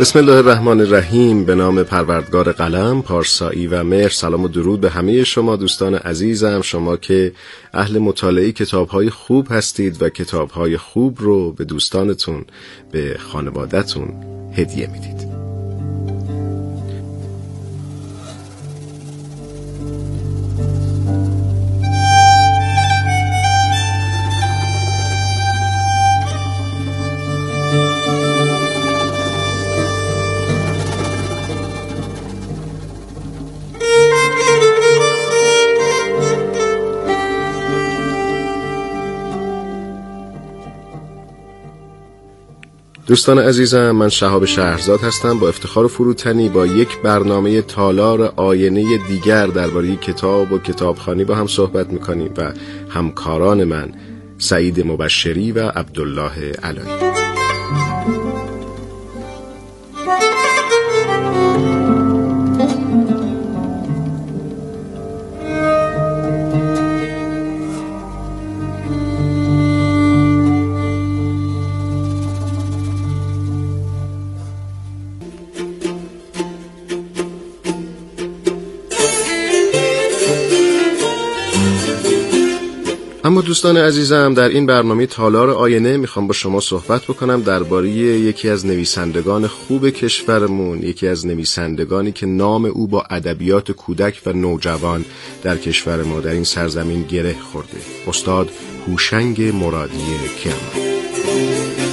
بسم الله الرحمن الرحیم. به نام پروردگار قلم پارسایی و مهر. سلام و درود به همه شما دوستان عزیزم. شما که اهل مطالعه کتاب های خوب هستید و کتاب های خوب رو به دوستانتون به خانوادهتون هدیه می‌دید. دوستان عزیزم من شهاب شهرزاد هستم با افتخار و فروتنی با یک برنامه تالار آینه دیگر درباره کتاب و کتابخانی با هم صحبت می‌کنیم و همکاران من سعید مبشری و عبدالله علایی. اما دوستان عزیزم در این برنامه تالار آینه می‌خوام با شما صحبت بکنم درباره یکی از نویسندگان خوب کشورمون یکی از نویسندگانی که نام او با ادبیات کودک و نوجوان در کشور ما در این سرزمین گره خورده. استاد هوشنگ مرادی کرمان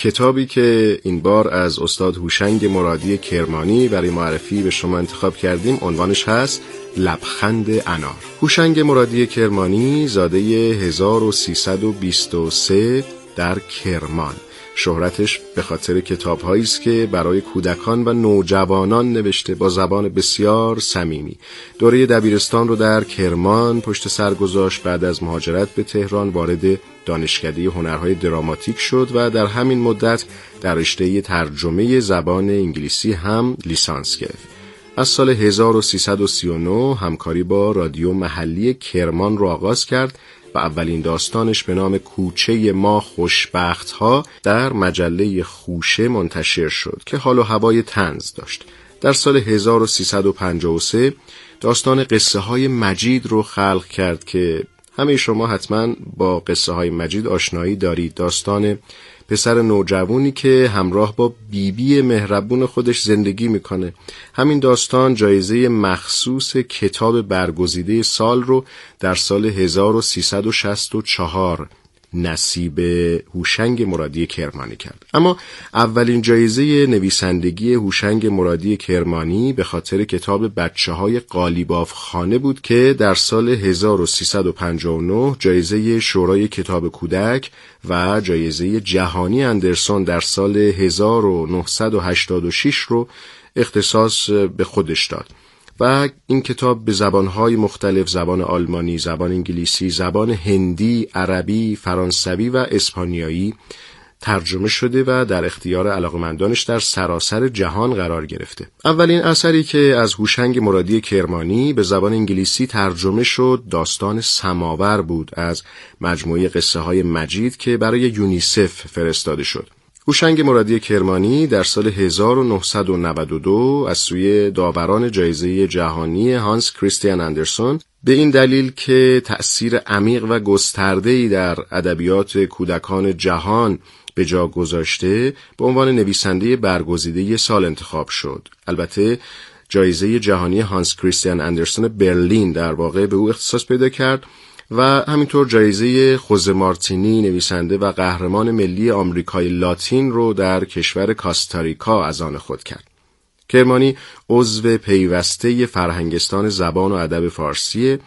کتابی که این بار از استاد هوشنگ مرادی کرمانی برای معرفی به شما انتخاب کردیم عنوانش هست لبخند انار. هوشنگ مرادی کرمانی زاده 1323 در کرمان. شهرتش به خاطر کتاب است که برای کودکان و نوجوانان نوشته با زبان بسیار صمیمی. دوره دبیرستان رو در کرمان پشت سر گذاشت بعد از مهاجرت به تهران وارد دانشکده هنرهای دراماتیک شد و در همین مدت در رشته ترجمه زبان انگلیسی هم لیسانس گرفت. از سال 1339 همکاری با رادیو محلی کرمان را آغاز کرد و اولین داستانش به نام کوچه ما خوشبخت ها در مجله خوشه منتشر شد که حال و هوای تنز داشت. در سال 1353 داستان قصه های مجید رو خلق کرد که همه شما حتما با قصه های مجید آشنایی دارید داستان پسر نوجوانی که همراه با بیبی بی مهربون خودش زندگی می‌کنه. همین داستان جایزه مخصوص کتاب برگزیده سال رو در سال 1364 نصیب هوشنگ مرادی کرمانی کرد. اما اولین جایزه نویسندگی هوشنگ مرادی کرمانی به خاطر کتاب بچه های قالیباف خانه بود که در سال 1359 جایزه شورای کتاب کودک و جایزه جهانی اندرسون در سال 1986 رو اختصاص به خودش داد. و این کتاب به زبانهای مختلف زبان آلمانی، زبان انگلیسی، زبان هندی، عربی، فرانسوی و اسپانیایی ترجمه شده و در اختیار علاقمندانش در سراسر جهان قرار گرفته. اولین اثری که از هوشنگ مرادی کرمانی به زبان انگلیسی ترجمه شد داستان سماور بود از مجموعه قصه های مجید که برای یونیسف فرستاده شد. هوشنگ مرادی کرمانی در سال 1992 از سوی داوران جایزه جهانی هانس کریستیان اندرسون به این دلیل که تأثیر عمیق و گسترده‌ای در ادبیات کودکان جهان به جا گذاشته به عنوان نویسنده برگزیده سال انتخاب شد. البته جایزه جهانی هانس کریستیان اندرسون برلین در واقع به او اختصاص پیدا کرد و همینطور جایزه خوز مارتینی نویسنده و قهرمان ملی آمریکای لاتین رو در کشور کاستاریکا از آن خود کرد. کرمانی عضو پیوسته فرهنگستان زبان و ادب فارسی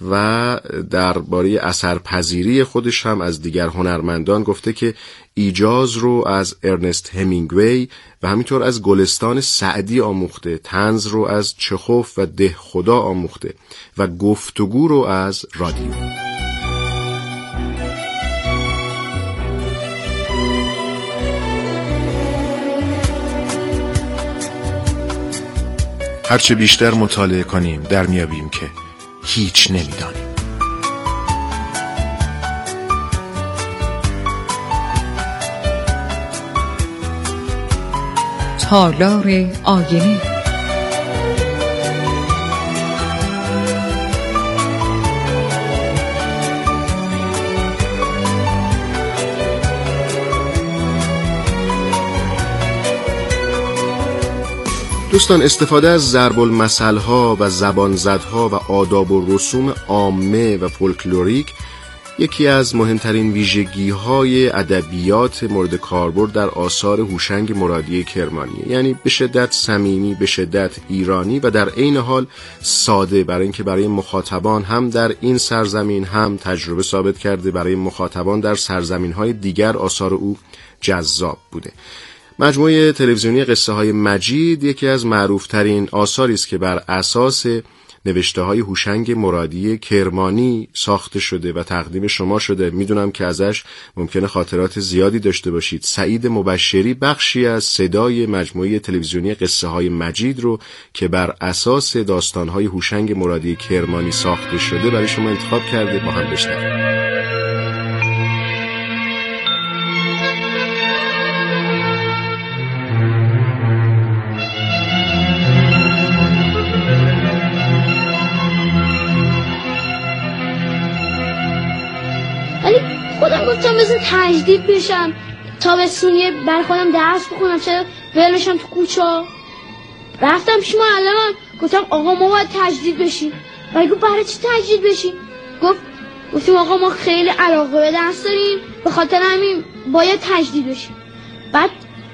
و درباره اثرپذیری خودش هم از دیگر هنرمندان گفته که ایجاز رو از ارنست همینگوی و همینطور از گلستان سعدی آموخته تنز رو از چخوف و ده خدا آموخته و گفتگو رو از رادیو. هرچه بیشتر مطالعه کنیم در میابیم که هیچ نمی‌دانیم تالار آینه دوستان استفاده از ضرب ها و زبانزدها و آداب و رسوم عامه و فولکلوریک یکی از مهمترین ویژگی های ادبیات مورد کاربرد در آثار هوشنگ مرادی کرمانی یعنی به شدت صمیمی به شدت ایرانی و در عین حال ساده برای اینکه برای مخاطبان هم در این سرزمین هم تجربه ثابت کرده برای مخاطبان در سرزمین های دیگر آثار او جذاب بوده. مجموعه تلویزیونی قصه های مجید یکی از معروفترین آثاری است که بر اساس نوشته های هوشنگ مرادی کرمانی ساخته شده و تقدیم شما شده. می‌دونم که ازش ممکنه خاطرات زیادی داشته باشید. سعید مبشری بخشی از صدای مجموعه تلویزیونی قصه های مجید رو که بر اساس داستان های هوشنگ مرادی کرمانی ساخته شده برای شما انتخاب کرده. با هم بشنویم. گفتم مثل تجدید بشم تابستونی بر خودم درس بخونم چه ولشم تو کوچه رفتم پیش معلمم گفتم آقا ما باید تجدید بشیم. و گفت برای چی تجدید بشیم؟ گفت گفتیم آقا ما خیلی علاقه به درس داریم. به خاطر همین باید تجدید بشیم. بعد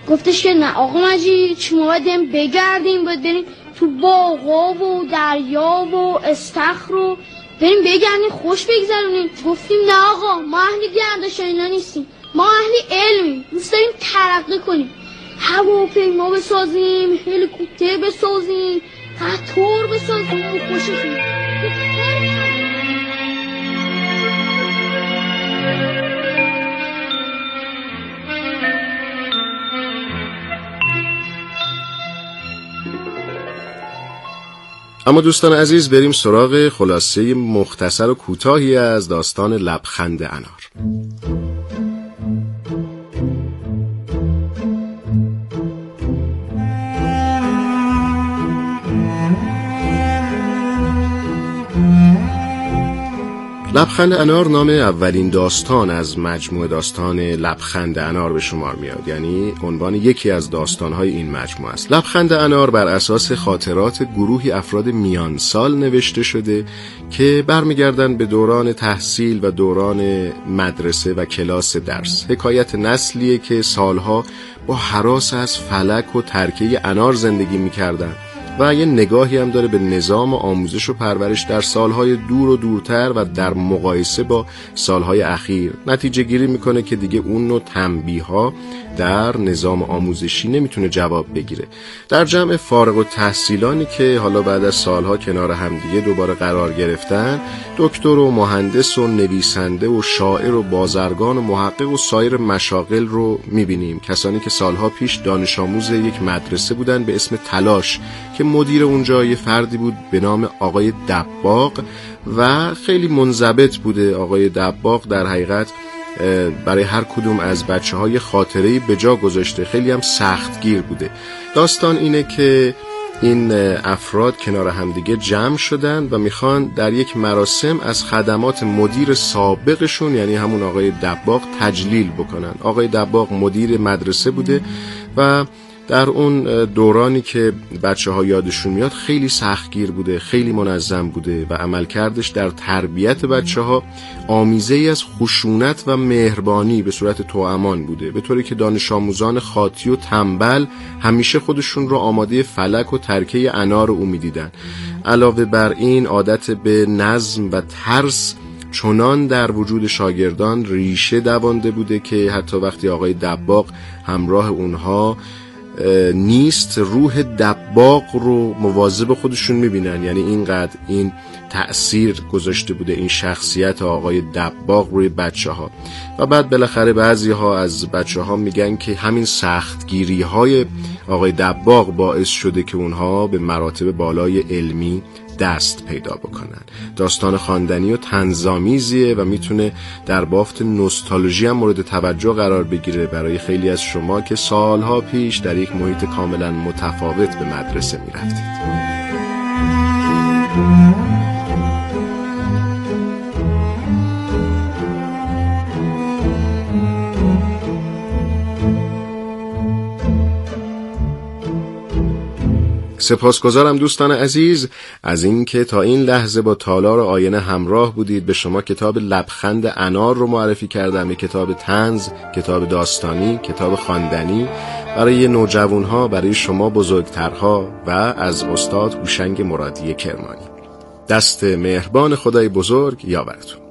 گفتش که نه آقا مجید شما باید بگردیم؟ باید بریم تو باغا و دریا و استخر و بریم بگردیم خوش بگذرونیم گفتیم نه آقا ما اهل گردش اینا نیستیم. ما اهل علمیم. دوست داریم ترقی کنیم. هواپیما بسازیم هلیکوپتر بسازیم قطار بسازیم و خوششون اما دوستان عزیز بریم سراغ خلاصه مختصر و کوتاهی از داستان لبخند انار. لبخند انار نام اولین داستان از مجموعه داستان لبخند انار به شمار میاد. یعنی عنوان یکی از داستانهای این مجموعه است. لبخند انار بر اساس خاطرات گروهی افراد میان سال نوشته شده که برمیگردن به دوران تحصیل و دوران مدرسه و کلاس درس. حکایت نسلیه که سالها با حراس از فلک و ترکه انار زندگی می‌کردن. و یه نگاهی هم داره به نظام آموزش و پرورش در سالهای دور و دورتر و در مقایسه با سالهای اخیر. نتیجه گیری می‌کنه که دیگه اون نوع تنبیه ها در نظام آموزشی نمی‌تونه جواب بگیره. در جمع فارغ و تحصیلانی که حالا بعد از سالها کنار همدیگه دوباره قرار گرفتن دکتر و مهندس و نویسنده و شاعر و بازرگان و محقق و سایر مشاغل رو می‌بینیم. کسانی که سالها پیش دانش آموز یک مدرسه بودن به اسم تلاش که مدیر اونجا یه فردی بود به نام آقای دباغ و خیلی منضبط بوده آقای دباغ در حقیقت برای هر کدوم از بچه های خاطره به جا گذاشته. خیلی هم سختگیر بوده. داستان اینه که این افراد کنار همدیگه جمع شدن و می‌خوان در یک مراسم از خدمات مدیر سابقشون یعنی همون آقای دباغ تجلیل بکنن. آقای دباغ مدیر مدرسه بوده و در اون دورانی که بچه ها یادشون میاد خیلی سختگیر بوده خیلی منظم بوده و عملکردش در تربیت بچه ها آمیزه ای از خشونت و مهربانی به صورت توامان بوده. به طوری که دانش آموزان خاطی و تنبل همیشه خودشون رو آماده فلک و ترکه انار او می‌دیدن. علاوه بر این عادت به نظم و ترس چنان در وجود شاگردان ریشه دوانده بوده که حتی وقتی آقای دباغ همراه اونها نیست روح دباغ رو مواظب خودشون می‌بینن. یعنی اینقدر این تأثیر گذاشته بوده این شخصیت آقای دباغ روی بچه ها و بعد بالاخره بعضی ها از بچه ها میگن که همین سختگیری های آقای دباغ باعث شده که اونها به مراتب بالای علمی دست پیدا بکنن. داستان خواندنی و تنظامیزیه و می‌تونه در بافت نوستالژی هم مورد توجه قرار بگیره برای خیلی از شما که سالها پیش در یک محیط کاملا متفاوت به مدرسه می‌رفتید. سپاسگزارم دوستان عزیز از اینکه تا این لحظه با تالار آینه همراه بودید. به شما کتاب لبخند انار رو معرفی کردم. کتاب تنز کتاب داستانی کتاب خواندنی. برای نوجوانها برای شما بزرگترها و از استاد هوشنگ مرادی کرمانی. دست مهربان خدای بزرگ یاورتون.